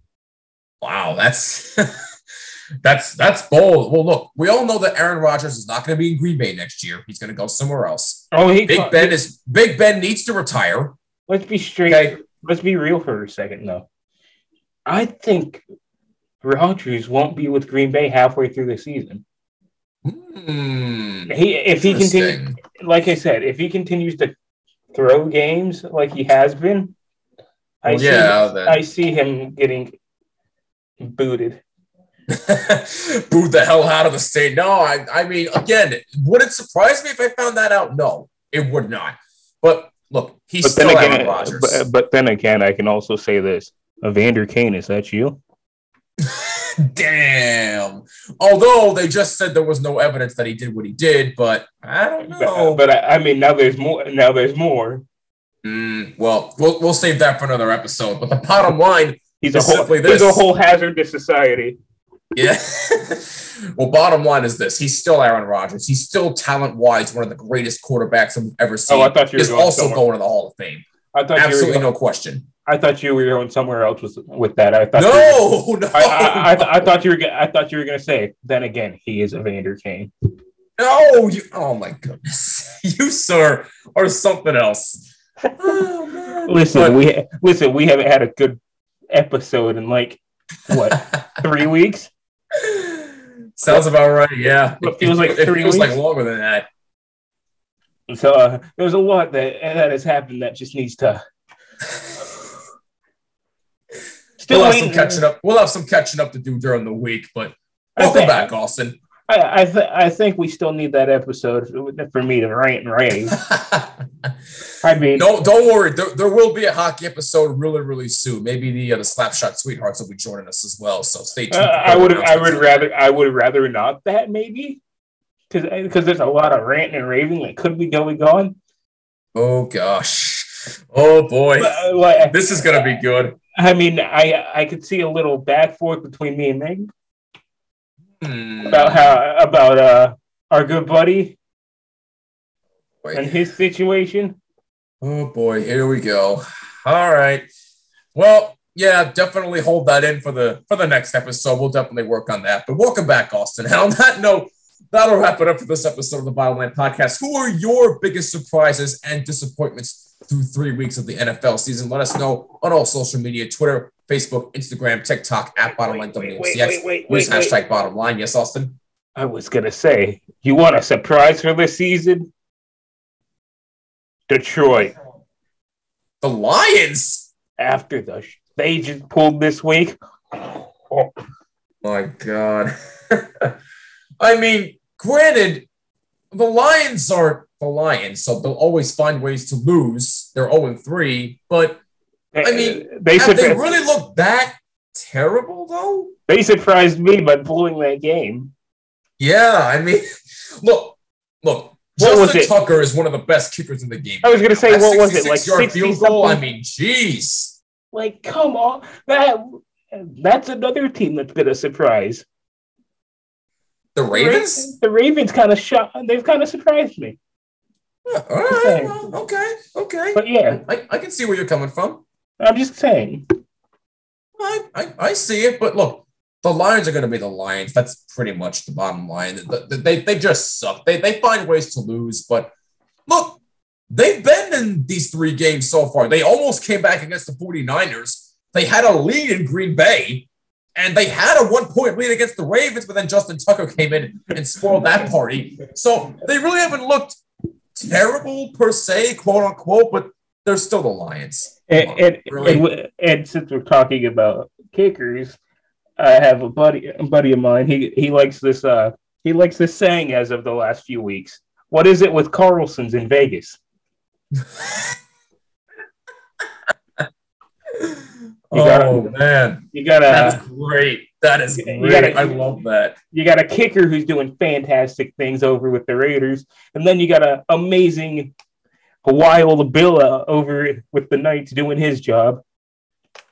Wow, that's that's that's bold. Well, look, we all know that Aaron Rodgers is not going to be in Green Bay next year. He's going to go somewhere else. Oh, he Big Ben is Big Ben needs to retire. Let's be straight. Okay. Let's be real for a second, though. I think Rodgers won't be with Green Bay halfway through the season. Hmm. he if he continues, like I said, if he continues to throw games like he has been, I well, see yeah, I see him getting booted. Boot the hell out of the state. No, I I mean again, would it surprise me if I found that out? No, it would not. But look, he's but still Aaron Rodgers. But, but then again, I can also say this: Evander Kane, is that you? Damn. Although they just said there was no evidence that he did what he did, but I don't know. But, but I, I, mean, now there's more. Now there's more. Mm, well, we'll we'll save that for another episode. But the bottom line he's a whole he's a whole hazard to society. Yeah. well, bottom line is this: he's still Aaron Rodgers. He's still talent-wise one of the greatest quarterbacks I've ever seen. Oh, I thought you were he's also somewhere. going to the Hall of Fame. I thought absolutely no question. I thought you were going somewhere else with with that. I thought no, were, no. I, I, I, thought you were. I thought you were going to say. Then again, he is Evander Kane. No, you. Oh my goodness, you sir are something else. Oh, listen, but, we listen. We haven't had a good episode in like what three weeks. Sounds about right. Yeah, it feels like it, three feels weeks. like longer than that. So uh, there's a lot that that has happened that just needs to Still we'll have some catching up. We'll have some catching up to do during the week, but welcome think, back, Austin. I I, th- I think we still need that episode for me to rant and rave. I mean, no, don't worry. There, there will be a hockey episode really, really soon. Maybe the uh, the Slapshot Sweethearts will be joining us as well. So stay tuned. Uh, I would I would rather I would rather not that maybe because because there's a lot of ranting and raving that could be going on. Oh gosh. Oh boy. But, like, this is gonna be good. I mean, I I could see a little back forth between me and Meg hmm. about how about uh our good buddy Wait. and his situation. Oh boy, here we go. All right. Well, yeah, definitely hold that in for the for the next episode. We'll definitely work on that. But welcome back, Austin. And on that note, that'll wrap it up for this episode of the Bottomline Podcast. Who are your biggest surprises and disappointments through three weeks of the NFL season. Let us know on all social media Twitter, Facebook, Instagram, TikTok at Bottomline WMCX. Wait, wait, wait, wait, hashtag bottom line. Yes, Austin? I was going to say, you want a surprise for this season? Detroit. The Lions? After the they just pulled this week. Oh my God. I mean, granted, the Lions are the Lions, so they'll always find ways to lose. They're 0 3, but I eh, mean, they have they really looked that terrible though? They surprised me by blowing that game. Yeah, I mean, look, look. What Justin Tucker is one of the best kickers in the game. I was going to say, what was it? Like yard field goal. I mean, jeez. Like, come on, that that's another team that's been a surprise. The Ravens. The Ravens kind of shot. They've kind of surprised me. Yeah, all right. Well, okay. Okay. But yeah, I, I can see where you're coming from. I'm just saying. I, I, I see it, but look, the Lions are going to be the Lions. That's pretty much the bottom line. They, they just suck. They, they find ways to lose, but look, they've been in these three games so far. They almost came back against the 49ers. They had a lead in Green Bay, and they had a one point lead against the Ravens, but then Justin Tucker came in and spoiled that party. So they really haven't looked terrible per se, quote unquote, but they're still the Lions. And, and, really. and, and since we're talking about kickers, I have a buddy a buddy of mine. He he likes this uh he likes this saying as of the last few weeks. What is it with Carlson's in Vegas? gotta, oh man, you gotta. That's great. That is great. Gotta, I love that. You got a kicker who's doing fantastic things over with the Raiders, and then you got an amazing Hawaii Labilla over with the Knights doing his job.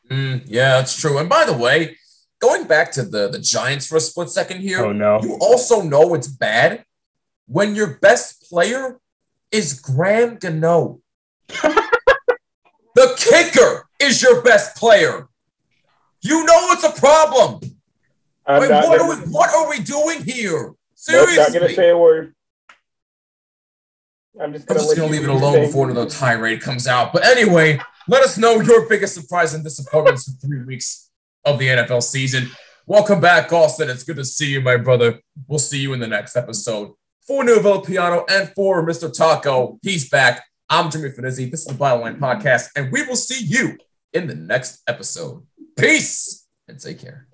Mm, yeah, that's true. And by the way, going back to the, the Giants for a split second here, oh, no. you also know it's bad when your best player is Graham Gano. the kicker is your best player. You know it's a problem. Wait, what, gonna, are we, what are we doing here? Seriously. Nope, not going to say a word. I'm just going to leave it alone before another tirade comes out. But anyway, let us know your biggest surprise and disappointments in three weeks of the NFL season. Welcome back, Austin. It's good to see you, my brother. We'll see you in the next episode. For Nouvelle Piano and for Mr. Taco, he's back. I'm Jimmy Finizzi. This is the Bottom Line Podcast, and we will see you in the next episode. Peace and take care.